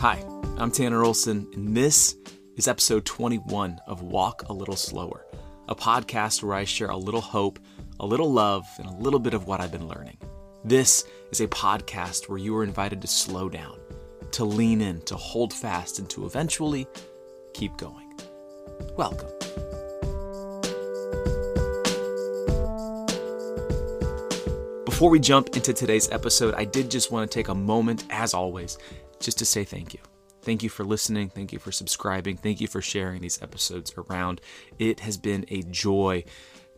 Hi, I'm Tanner Olson, and this is episode 21 of Walk a Little Slower, a podcast where I share a little hope, a little love, and a little bit of what I've been learning. This is a podcast where you are invited to slow down, to lean in, to hold fast, and to eventually keep going. Welcome. Before we jump into today's episode, I did just want to take a moment, as always, just to say thank you. Thank you for listening. Thank you for subscribing. Thank you for sharing these episodes around. It has been a joy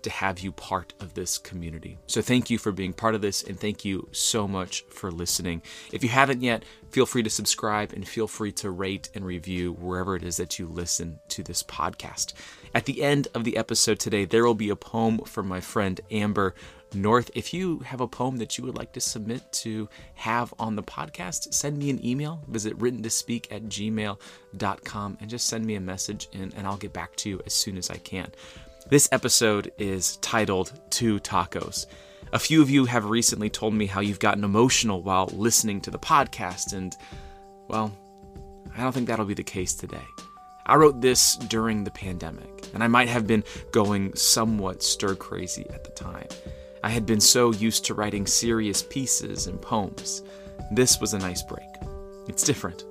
to have you part of this community. So thank you for being part of this and thank you so much for listening. If you haven't yet, feel free to subscribe and feel free to rate and review wherever it is that you listen to this podcast. At the end of the episode today, there will be a poem from my friend Amber North. If you have a poem that you would like to submit to have on the podcast, send me an email. Visit written to speak at gmail.com and just send me a message and, and I'll get back to you as soon as I can. This episode is titled Two Tacos. A few of you have recently told me how you've gotten emotional while listening to the podcast, and, well, I don't think that'll be the case today. I wrote this during the pandemic, and I might have been going somewhat stir crazy at the time. I had been so used to writing serious pieces and poems. This was a nice break. It's different.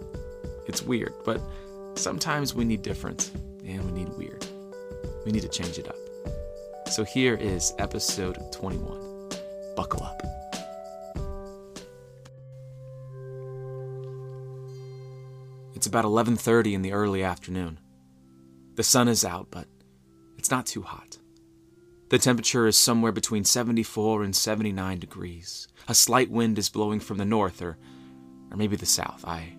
It's weird, but sometimes we need different and we need weird. We need to change it up. So here is episode 21. Buckle up. It's about 11:30 in the early afternoon. The sun is out, but it's not too hot. The temperature is somewhere between 74 and 79 degrees. A slight wind is blowing from the north or or maybe the south. I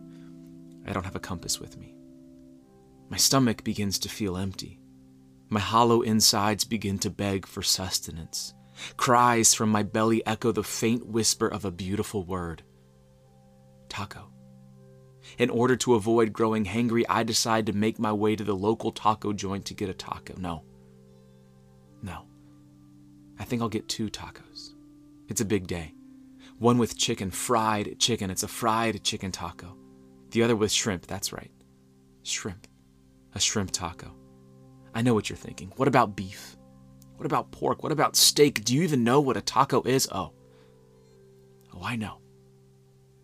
I don't have a compass with me. My stomach begins to feel empty. My hollow insides begin to beg for sustenance. Cries from my belly echo the faint whisper of a beautiful word taco. In order to avoid growing hangry, I decide to make my way to the local taco joint to get a taco. No. I think I'll get two tacos. It's a big day. One with chicken, fried chicken. It's a fried chicken taco. The other with shrimp. That's right. Shrimp. A shrimp taco. I know what you're thinking. What about beef? What about pork? What about steak? Do you even know what a taco is? Oh. Oh, I know.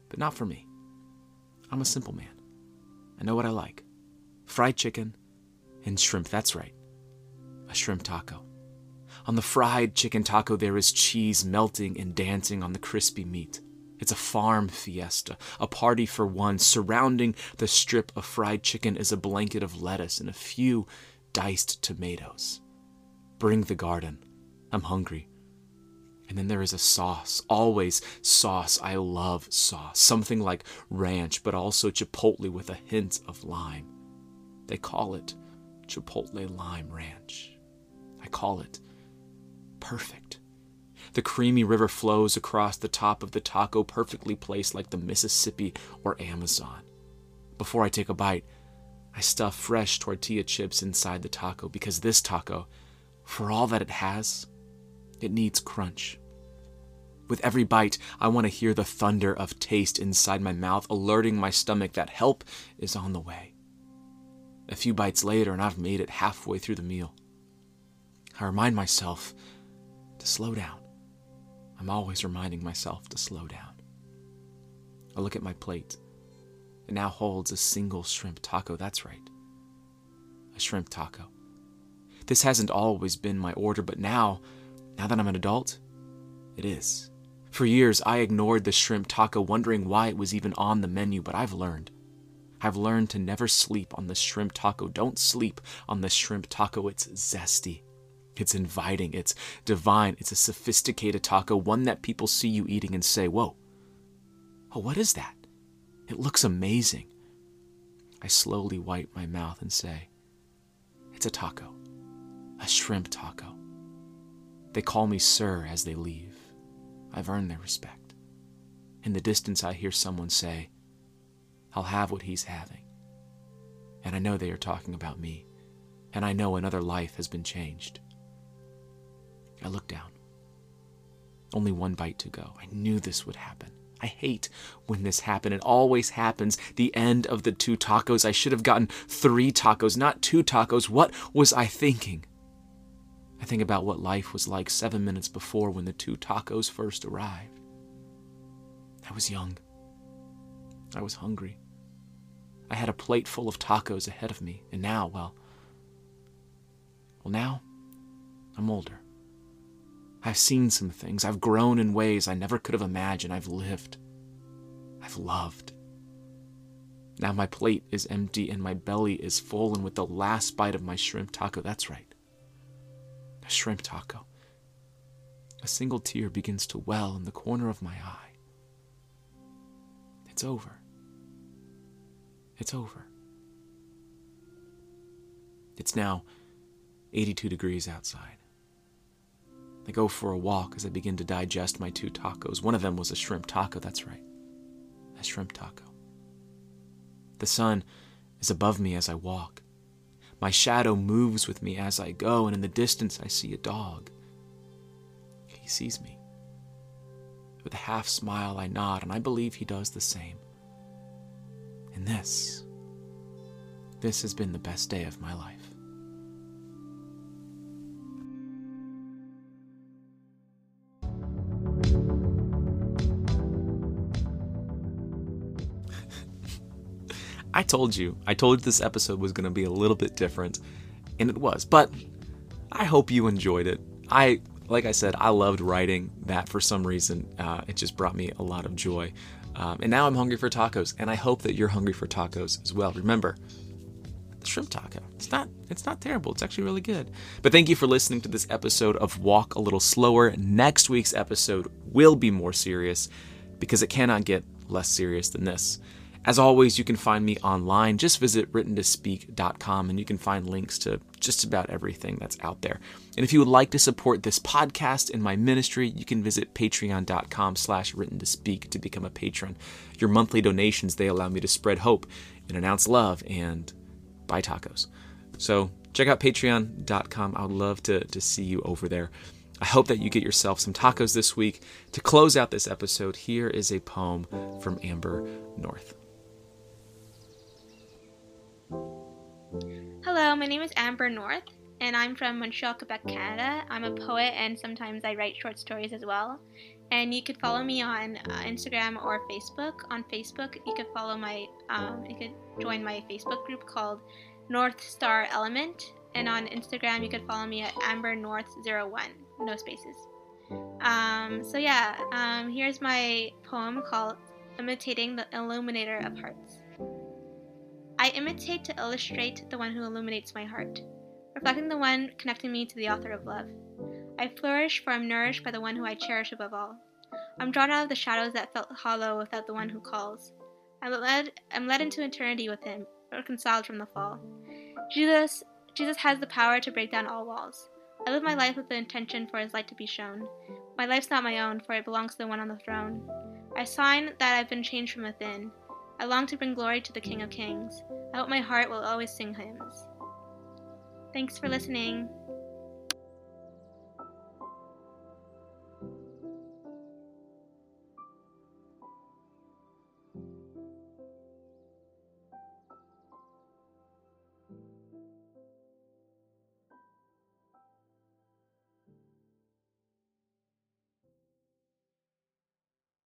But not for me. I'm a simple man. I know what I like fried chicken and shrimp. That's right. A shrimp taco. On the fried chicken taco, there is cheese melting and dancing on the crispy meat. It's a farm fiesta, a party for one. Surrounding the strip of fried chicken is a blanket of lettuce and a few diced tomatoes. Bring the garden. I'm hungry. And then there is a sauce, always sauce. I love sauce. Something like ranch, but also chipotle with a hint of lime. They call it chipotle lime ranch. I call it perfect. The creamy river flows across the top of the taco, perfectly placed like the Mississippi or Amazon. Before I take a bite, I stuff fresh tortilla chips inside the taco because this taco, for all that it has, it needs crunch. With every bite, I want to hear the thunder of taste inside my mouth, alerting my stomach that help is on the way. A few bites later, and I've made it halfway through the meal. I remind myself slow down. I'm always reminding myself to slow down. I look at my plate. It now holds a single shrimp taco. That's right. A shrimp taco. This hasn't always been my order, but now, now that I'm an adult, it is. For years, I ignored the shrimp taco, wondering why it was even on the menu, but I've learned. I've learned to never sleep on the shrimp taco. Don't sleep on the shrimp taco, it's zesty. It's inviting, it's divine, it's a sophisticated taco, one that people see you eating and say, Whoa, oh, what is that? It looks amazing. I slowly wipe my mouth and say, It's a taco, a shrimp taco. They call me sir as they leave. I've earned their respect. In the distance, I hear someone say, I'll have what he's having. And I know they are talking about me, and I know another life has been changed. I look down. Only one bite to go. I knew this would happen. I hate when this happens. It always happens. The end of the two tacos. I should have gotten three tacos, not two tacos. What was I thinking? I think about what life was like seven minutes before when the two tacos first arrived. I was young. I was hungry. I had a plate full of tacos ahead of me, and now, well, well, now I'm older. I've seen some things. I've grown in ways I never could have imagined. I've lived. I've loved. Now my plate is empty and my belly is full, and with the last bite of my shrimp taco, that's right, a shrimp taco, a single tear begins to well in the corner of my eye. It's over. It's over. It's now 82 degrees outside. I go for a walk as I begin to digest my two tacos. One of them was a shrimp taco, that's right. A shrimp taco. The sun is above me as I walk. My shadow moves with me as I go, and in the distance I see a dog. He sees me. With a half smile, I nod, and I believe he does the same. And this, this has been the best day of my life. I told you, I told you this episode was going to be a little bit different, and it was. But I hope you enjoyed it. I, like I said, I loved writing that for some reason. Uh, it just brought me a lot of joy. Um, and now I'm hungry for tacos, and I hope that you're hungry for tacos as well. Remember, the shrimp taco. It's not it's not terrible. It's actually really good. But thank you for listening to this episode of Walk a Little Slower. Next week's episode will be more serious because it cannot get less serious than this. As always, you can find me online. Just visit writtentospeak.com and you can find links to just about everything that's out there. And if you would like to support this podcast and my ministry, you can visit patreon.com slash written to speak to become a patron. Your monthly donations, they allow me to spread hope and announce love and buy tacos. So check out patreon.com. I would love to, to see you over there. I hope that you get yourself some tacos this week. To close out this episode, here is a poem from Amber North. Hello, my name is Amber North, and I'm from Montreal, Quebec, Canada. I'm a poet, and sometimes I write short stories as well. And you could follow me on uh, Instagram or Facebook. On Facebook, you could follow my, um, you could join my Facebook group called North Star Element. And on Instagram, you could follow me at Amber North 01, no spaces. Um, so yeah, um, here's my poem called Imitating the Illuminator of Hearts. I imitate to illustrate the one who illuminates my heart, reflecting the one connecting me to the author of love. I flourish, for I'm nourished by the one who I cherish above all. I'm drawn out of the shadows that felt hollow without the one who calls. I'm led, I'm led into eternity with him, reconciled from the fall. Jesus, Jesus has the power to break down all walls. I live my life with the intention for his light to be shown. My life's not my own, for it belongs to the one on the throne. I sign that I've been changed from within. I long to bring glory to the King of Kings. I hope my heart will always sing hymns. Thanks for listening.